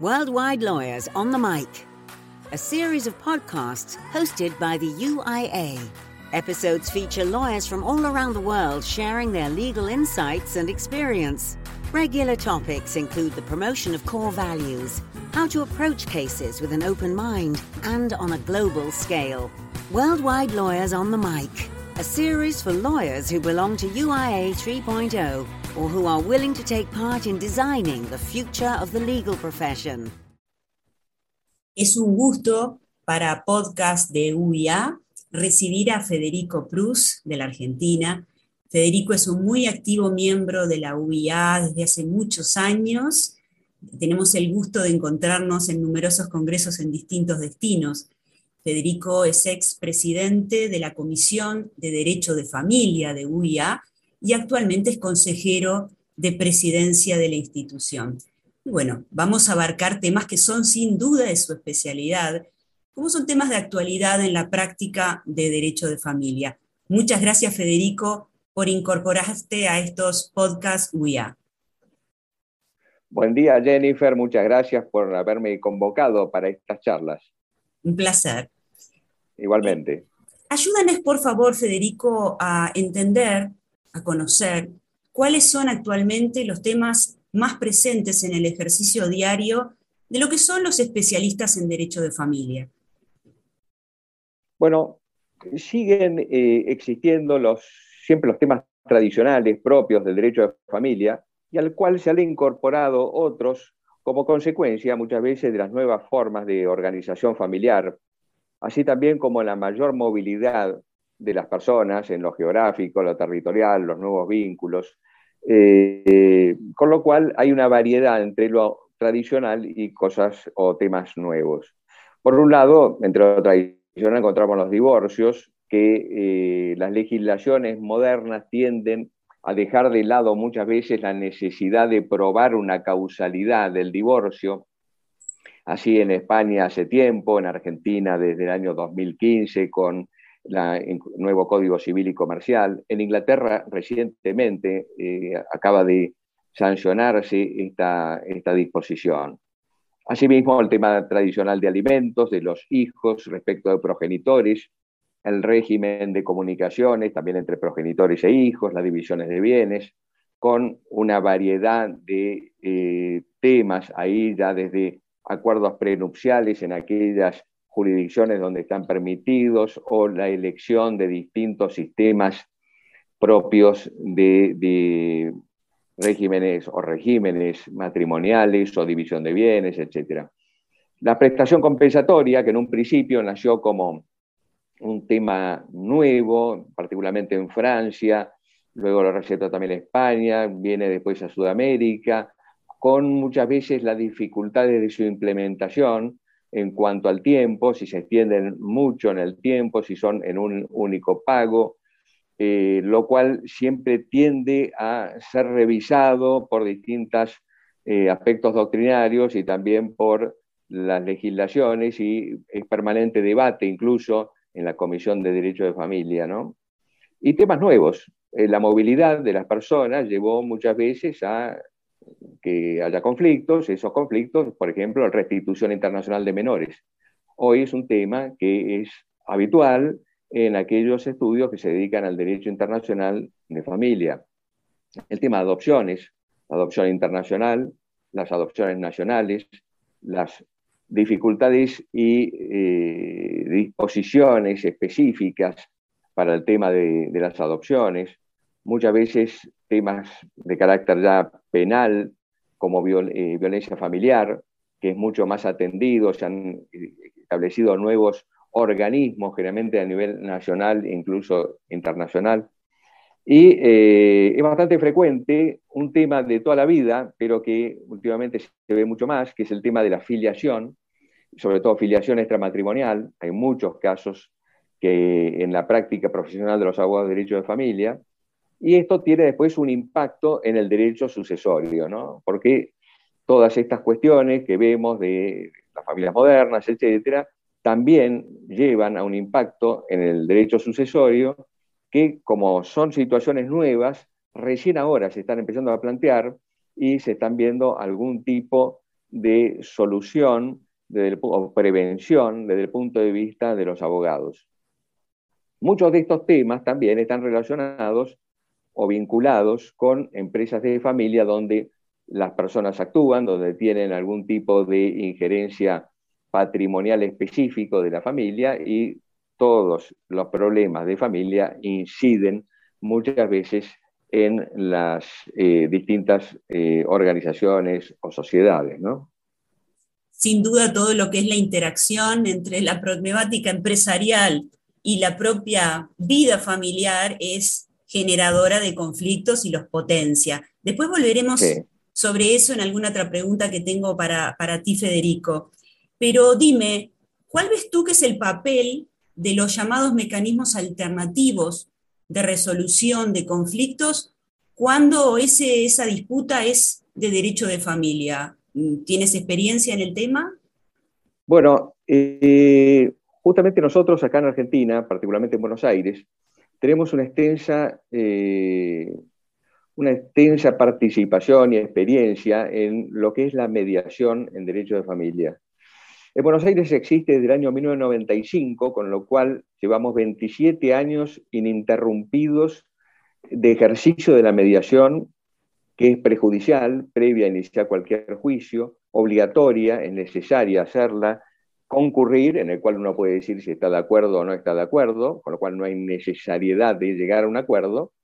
Worldwide Lawyers on the Mic, a series of podcasts hosted by the UIA. Episodes feature lawyers from all around the world sharing their legal insights and experience. Regular topics include the promotion of core values, how to approach cases with an open mind, and on a global scale. Worldwide Lawyers on the Mic, a series for lawyers who belong to UIA 3.0 or who are willing to take part in designing the future of the legal profession. Es un gusto para podcast de UIA recibir a Federico Prus de la Argentina. Federico es un muy activo miembro de la UIA desde hace muchos años. Tenemos el gusto de encontrarnos en numerosos congresos en distintos destinos. Federico es ex presidente de la Comisión de Derecho de Familia de UIA y actualmente es consejero de presidencia de la institución. Y bueno, vamos a abarcar temas que son sin duda de su especialidad, como son temas de actualidad en la práctica de derecho de familia. Muchas gracias, Federico, por incorporarte a estos podcasts UIA. Buen día, Jennifer. Muchas gracias por haberme convocado para estas charlas. Un placer. Igualmente. Ayúdanos, por favor, Federico, a entender, a conocer cuáles son actualmente los temas más presentes en el ejercicio diario de lo que son los especialistas en derecho de familia. Bueno, siguen eh, existiendo los, siempre los temas tradicionales propios del derecho de familia y al cual se han incorporado otros como consecuencia muchas veces de las nuevas formas de organización familiar, así también como la mayor movilidad de las personas en lo geográfico, lo territorial, los nuevos vínculos, eh, con lo cual hay una variedad entre lo tradicional y cosas o temas nuevos. Por un lado, entre lo tradicional encontramos los divorcios, que eh, las legislaciones modernas tienden a dejar de lado muchas veces la necesidad de probar una causalidad del divorcio. Así en España hace tiempo, en Argentina desde el año 2015 con el nuevo Código Civil y Comercial. En Inglaterra recientemente eh, acaba de sancionarse esta, esta disposición. Asimismo, el tema tradicional de alimentos, de los hijos respecto de progenitores, el régimen de comunicaciones también entre progenitores e hijos, las divisiones de bienes, con una variedad de eh, temas ahí ya desde acuerdos prenupciales en aquellas jurisdicciones donde están permitidos o la elección de distintos sistemas propios de, regímenes o regímenes matrimoniales o división de bienes, etc. La prestación compensatoria, que en un principio nació como un tema nuevo, particularmente en Francia, luego lo receta también España, viene después a Sudamérica, con muchas veces las dificultades de su implementación, en cuanto al tiempo, si se extienden mucho en el tiempo, si son en un único pago, eh, lo cual siempre tiende a ser revisado por distintos eh, aspectos doctrinarios y también por las legislaciones y es permanente debate incluso en la Comisión de Derecho de Familia. ¿no? Y temas nuevos. Eh, la movilidad de las personas llevó muchas veces a que haya conflictos, esos conflictos, por ejemplo, la restitución internacional de menores. Hoy es un tema que es habitual en aquellos estudios que se dedican al derecho internacional de familia. El tema de adopciones, la adopción internacional, las adopciones nacionales, las dificultades y eh, disposiciones específicas para el tema de, de las adopciones, muchas veces temas de carácter ya penal, como eh, violencia familiar, que es mucho más atendido, se han eh, establecido nuevos organismos, generalmente a nivel nacional e incluso internacional. Y eh, es bastante frecuente un tema de toda la vida, pero que últimamente se ve mucho más, que es el tema de la filiación, sobre todo filiación extramatrimonial. Hay muchos casos que en la práctica profesional de los abogados de derecho de familia y esto tiene después un impacto en el derecho sucesorio, ¿no? Porque todas estas cuestiones que vemos de las familias modernas, etcétera, también llevan a un impacto en el derecho sucesorio que, como son situaciones nuevas, recién ahora se están empezando a plantear y se están viendo algún tipo de solución o prevención desde el punto de vista de los abogados. Muchos de estos temas también están relacionados o vinculados con empresas de familia donde las personas actúan, donde tienen algún tipo de injerencia patrimonial específico de la familia y todos los problemas de familia inciden muchas veces en las eh, distintas eh, organizaciones o sociedades, ¿no? Sin duda todo lo que es la interacción entre la problemática empresarial y la propia vida familiar es generadora de conflictos y los potencia. Después volveremos sobre eso en alguna otra pregunta que tengo para, para ti, Federico. Pero dime, ¿cuál ves tú que es el papel de los llamados mecanismos alternativos de resolución de conflictos cuando ese, esa disputa es de derecho de familia. ¿Tienes experiencia en el tema? Bueno, eh, justamente nosotros acá en Argentina, particularmente en Buenos Aires, tenemos una extensa, eh, una extensa participación y experiencia en lo que es la mediación en derecho de familia. En Buenos Aires existe desde el año 1995, con lo cual llevamos 27 años ininterrumpidos de ejercicio de la mediación, que es prejudicial, previa a iniciar cualquier juicio, obligatoria, es necesaria hacerla, concurrir, en el cual uno puede decir si está de acuerdo o no está de acuerdo, con lo cual no hay necesariedad de llegar a un acuerdo.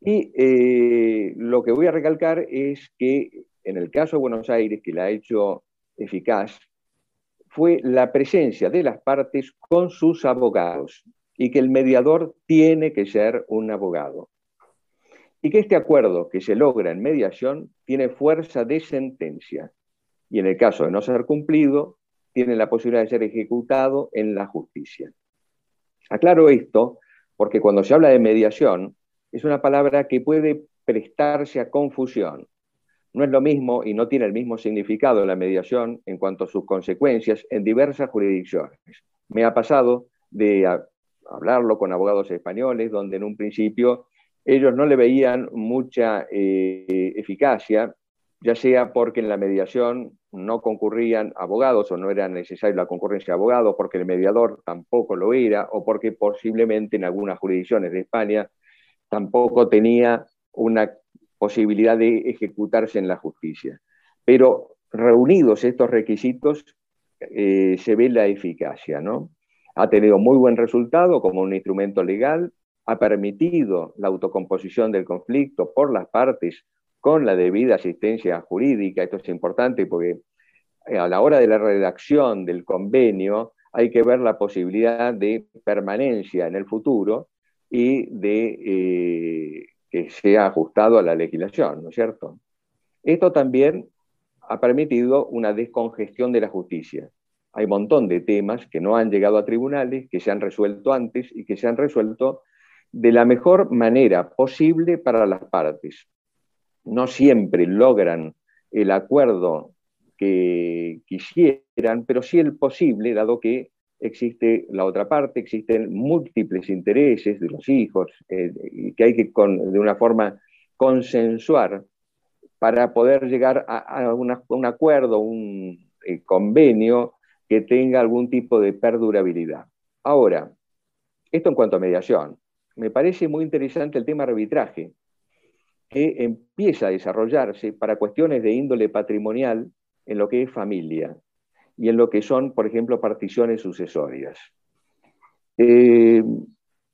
Y eh, lo que voy a recalcar es que en el caso de Buenos Aires, que la ha hecho eficaz, fue la presencia de las partes con sus abogados y que el mediador tiene que ser un abogado. Y que este acuerdo que se logra en mediación tiene fuerza de sentencia y en el caso de no ser cumplido, tiene la posibilidad de ser ejecutado en la justicia. Aclaro esto porque cuando se habla de mediación es una palabra que puede prestarse a confusión no es lo mismo y no tiene el mismo significado la mediación en cuanto a sus consecuencias en diversas jurisdicciones. Me ha pasado de hablarlo con abogados españoles, donde en un principio ellos no le veían mucha eh, eficacia, ya sea porque en la mediación no concurrían abogados o no era necesaria la concurrencia de abogados, porque el mediador tampoco lo era, o porque posiblemente en algunas jurisdicciones de España tampoco tenía una posibilidad de ejecutarse en la justicia. Pero reunidos estos requisitos, eh, se ve la eficacia, ¿no? Ha tenido muy buen resultado como un instrumento legal, ha permitido la autocomposición del conflicto por las partes con la debida asistencia jurídica. Esto es importante porque eh, a la hora de la redacción del convenio hay que ver la posibilidad de permanencia en el futuro y de eh, que sea ajustado a la legislación, ¿no es cierto? Esto también ha permitido una descongestión de la justicia. Hay un montón de temas que no han llegado a tribunales, que se han resuelto antes y que se han resuelto de la mejor manera posible para las partes. No siempre logran el acuerdo que quisieran, pero sí el posible, dado que existe la otra parte, existen múltiples intereses de los hijos eh, que hay que de una forma consensuar para poder llegar a, un acuerdo, un eh, convenio que tenga algún tipo de perdurabilidad. Ahora, esto en cuanto a mediación. Me parece muy interesante el tema arbitraje, que empieza a desarrollarse para cuestiones de índole patrimonial en lo que es familia y en lo que son, por ejemplo, particiones sucesorias. Eh,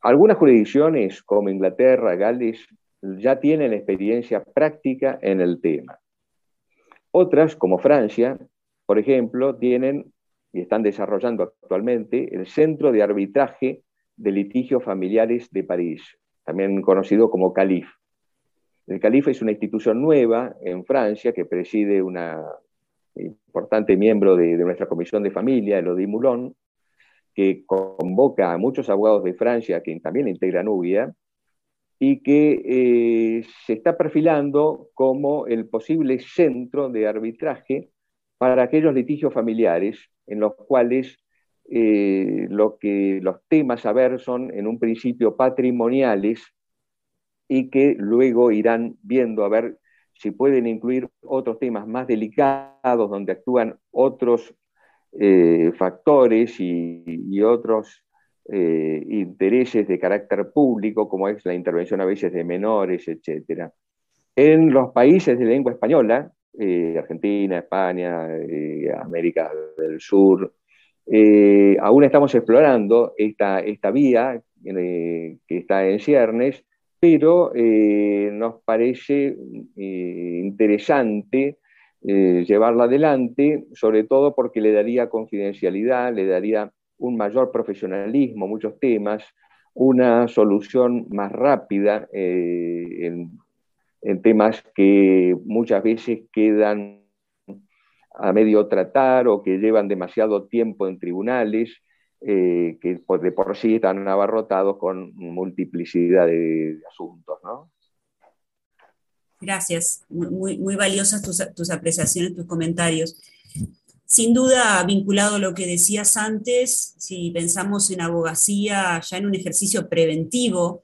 algunas jurisdicciones, como Inglaterra, Gales, ya tienen experiencia práctica en el tema. Otras, como Francia, por ejemplo, tienen y están desarrollando actualmente el Centro de Arbitraje de Litigios Familiares de París, también conocido como CALIF. El CALIF es una institución nueva en Francia que preside una importante miembro de, nuestra comisión de familia, Elodie Moulon, que convoca a muchos abogados de Francia que también integran UBIA y que eh, se está perfilando como el posible centro de arbitraje para aquellos litigios familiares en los cuales eh, los temas a ver son en un principio patrimoniales y que luego irán viendo a ver si pueden incluir otros temas más delicados donde actúan otros eh, factores y, otros eh, intereses de carácter público, como es la intervención a veces de menores, etc. En los países de lengua española, eh, Argentina, España, América del Sur, aún estamos explorando esta, esta vía que está en ciernes, pero nos parece interesante eh, llevarla adelante, sobre todo porque le daría confidencialidad, le daría un mayor profesionalismo muchos temas, una solución más rápida eh, en, temas que muchas veces quedan a medio tratar o que llevan demasiado tiempo en tribunales, eh, que de por sí están abarrotados con multiplicidad de, asuntos. ¿no? Gracias, muy, muy valiosas tus, apreciaciones, tus comentarios. Sin duda, vinculado a lo que decías antes, si pensamos en abogacía ya en un ejercicio preventivo,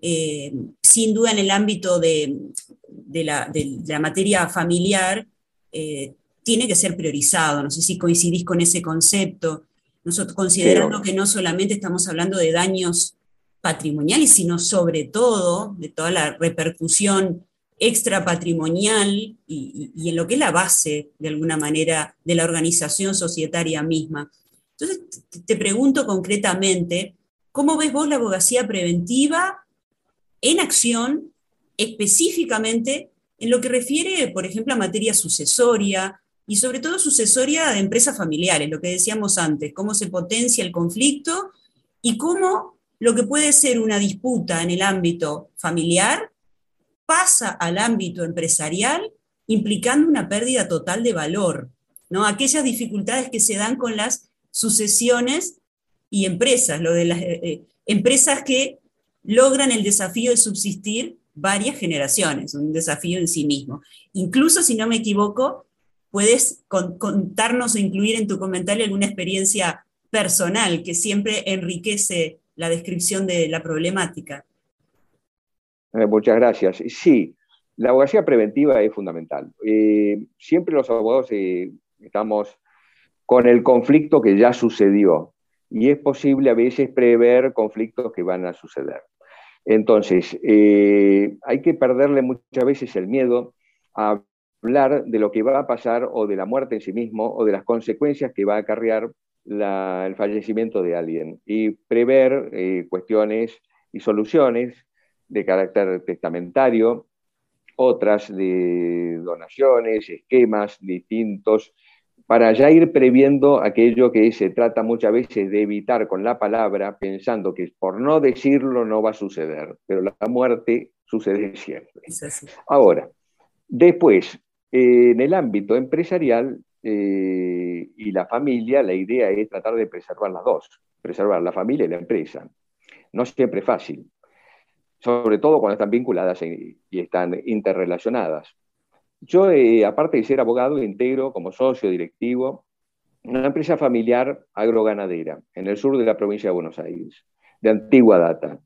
eh, sin duda en el ámbito de, la, materia familiar, eh, tiene que ser priorizado. No sé si coincidís con ese concepto. Nosotros considerando que no solamente estamos hablando de daños patrimoniales, sino sobre todo de toda la repercusión extra patrimonial y, en lo que es la base, de alguna manera, de la organización societaria misma. Entonces, te pregunto concretamente, ¿cómo ves vos la abogacía preventiva en acción específicamente en lo que refiere, por ejemplo, a materia sucesoria y sobre todo sucesoria de empresas familiares, lo que decíamos antes, cómo se potencia el conflicto y cómo lo que puede ser una disputa en el ámbito familiar pasa al ámbito empresarial implicando una pérdida total de valor, ¿no? Aquellas dificultades que se dan con las sucesiones y empresas, lo de las eh, eh, empresas que logran el desafío de subsistir varias generaciones, un desafío en sí mismo. Incluso, si no me equivoco, puedes contarnos o incluir en tu comentario alguna experiencia personal que siempre enriquece la descripción de la problemática. Eh, muchas gracias. Sí, la abogacía preventiva es fundamental. Eh, siempre los abogados eh, estamos con el conflicto que ya sucedió y es posible a veces prever conflictos que van a suceder. Entonces, hay que perderle muchas veces el miedo a hablar de lo que va a pasar o de la muerte en sí mismo o de las consecuencias que va a acarrear el fallecimiento de alguien y prever cuestiones y soluciones de carácter testamentario, otras de donaciones, esquemas distintos, para ya ir previendo aquello que se trata muchas veces de evitar con la palabra, pensando que por no decirlo no va a suceder, pero la muerte sucede siempre. Ahora, después, en el ámbito empresarial eh, y la familia, la idea es tratar de preservar las dos, preservar la familia y la empresa. No siempre es fácil sobre todo cuando están vinculadas y están interrelacionadas. Yo, eh, aparte de ser abogado, integro como socio directivo una empresa familiar agroganadera en el sur de la provincia de Buenos Aires, de antigua data,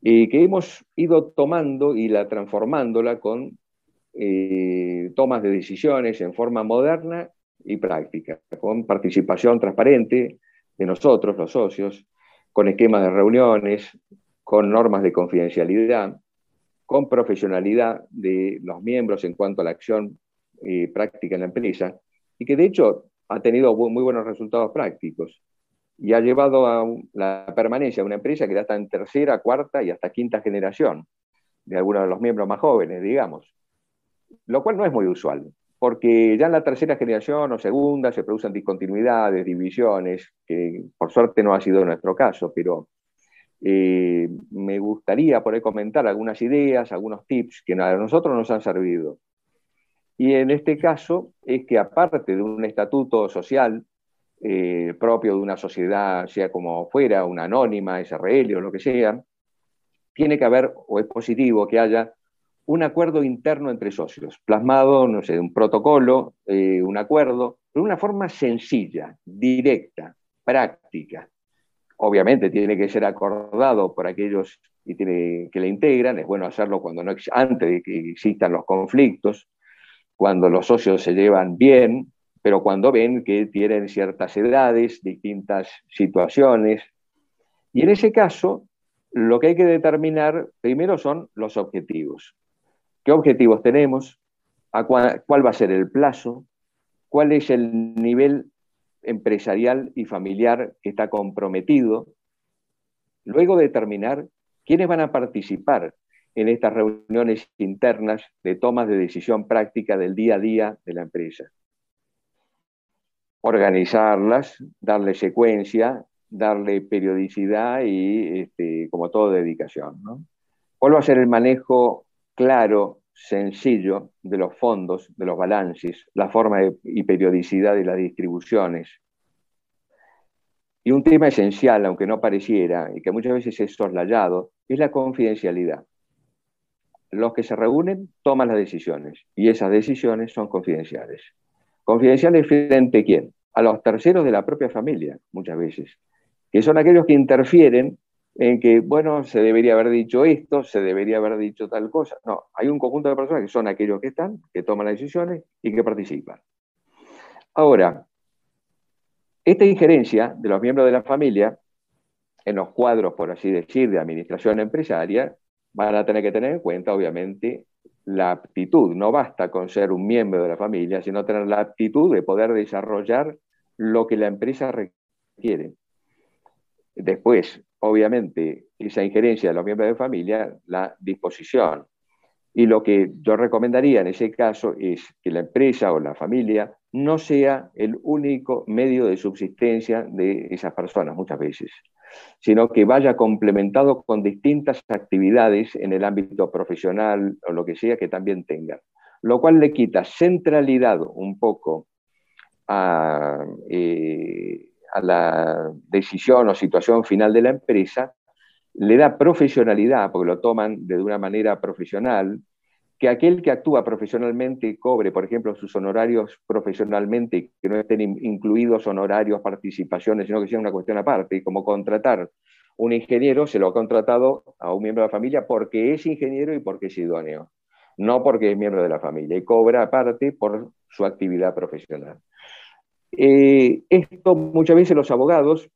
y que hemos ido tomando y la transformándola con eh, tomas de decisiones en forma moderna y práctica, con participación transparente de nosotros, los socios, con esquemas de reuniones, con normas de confidencialidad, con profesionalidad de los miembros en cuanto a la acción eh, práctica en la empresa, y que de hecho ha tenido muy buenos resultados prácticos y ha llevado a la permanencia de una empresa que ya está en tercera, cuarta y hasta quinta generación de algunos de los miembros más jóvenes, digamos. Lo cual no es muy usual, porque ya en la tercera generación o segunda se producen discontinuidades, divisiones, que por suerte no ha sido nuestro caso, pero eh, me gustaría poder comentar algunas ideas, algunos tips que a nosotros nos han servido. Y en este caso es que aparte de un estatuto social eh, propio de una sociedad, sea como fuera, una anónima, SRL o lo que sea, tiene que haber, o es positivo que haya, un acuerdo interno entre socios, plasmado, no sé, un protocolo, eh, un acuerdo, de una forma sencilla, directa, práctica, obviamente tiene que ser acordado por aquellos que, tiene, que le integran, es bueno hacerlo cuando no, antes de que existan los conflictos, cuando los socios se llevan bien, pero cuando ven que tienen ciertas edades, distintas situaciones. Y en ese caso, lo que hay que determinar primero son los objetivos. ¿Qué objetivos tenemos? cuál, va a ser el plazo? ¿Cuál es el nivel empresarial y familiar que está comprometido? Luego determinar quiénes van a participar en estas reuniones internas de tomas de decisión práctica del día a día de la empresa. Organizarlas, darle secuencia, darle periodicidad y, este, como todo, dedicación. ¿Cuál va a ser el manejo claro, sencillo de los fondos, de los balances, la forma y periodicidad de las distribuciones? Y un tema esencial, aunque no pareciera, y que muchas veces es soslayado, es la confidencialidad los que se reúnen toman las decisiones y esas decisiones son confidenciales. ¿Confidenciales frente a quién? A los terceros de la propia familia, muchas veces, que son aquellos que interfieren en que, bueno, se debería haber dicho esto, se debería haber dicho tal cosa. No, hay un conjunto de personas que son aquellos que están, que toman las decisiones y que participan. Ahora, esta injerencia de los miembros de la familia en los cuadros, por así decir, de administración empresaria, van a tener que tener en cuenta, obviamente, la aptitud. No basta con ser un miembro de la familia, sino tener la aptitud de poder desarrollar lo que la empresa requiere. Después, obviamente, esa injerencia de los miembros de familia, la disposición. Y lo que yo recomendaría en ese caso es que la empresa o la familia no sea el único medio de subsistencia de esas personas muchas veces sino que vaya complementado con distintas actividades en el ámbito profesional o lo que sea que también tenga. Lo cual le quita centralidad un poco a, eh, a la decisión o situación final de la empresa, le da profesionalidad, porque lo toman de una manera profesional, que aquel que actúa profesionalmente cobre, por ejemplo, sus honorarios profesionalmente, que no estén incluidos honorarios, participaciones, sino que sea una cuestión aparte, y como contratar un ingeniero, se lo ha contratado a un miembro de la familia porque es ingeniero y porque es idóneo, no porque es miembro de la familia, y cobra aparte por su actividad profesional. Eh, esto muchas veces los abogados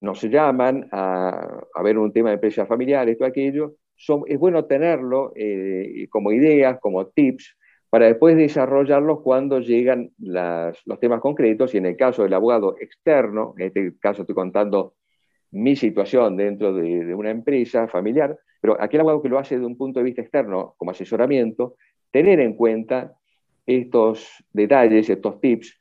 nos llaman a, a ver un tema de empresa familiar, esto, aquello, es bueno tenerlo eh, como ideas, como tips, para después desarrollarlos cuando llegan los temas concretos. Y en el caso del abogado externo, en este caso estoy contando mi situación dentro de, de una empresa familiar, pero aquel abogado que lo hace de un punto de vista externo como asesoramiento, tener en cuenta estos detalles, estos tips,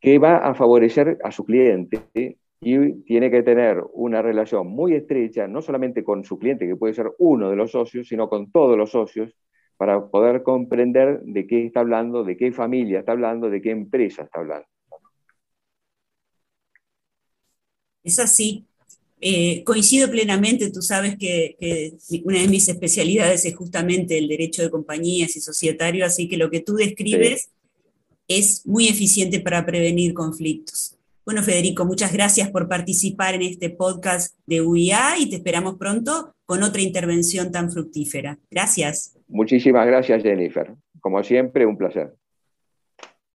que va a favorecer a su cliente y tiene que tener una relación muy estrecha, no solamente con su cliente, que puede ser uno de los socios, sino con todos los socios, para poder comprender de qué está hablando, de qué familia está hablando, de qué empresa está hablando. Es así. Eh, coincido plenamente, tú sabes que, una de mis especialidades es justamente el derecho de compañías y societario, así que lo que tú describes es muy eficiente para prevenir conflictos. Bueno, Federico, muchas gracias por participar en este podcast de UIA y te esperamos pronto con otra intervención tan fructífera. Gracias. Muchísimas gracias, Jennifer. Como siempre, un placer.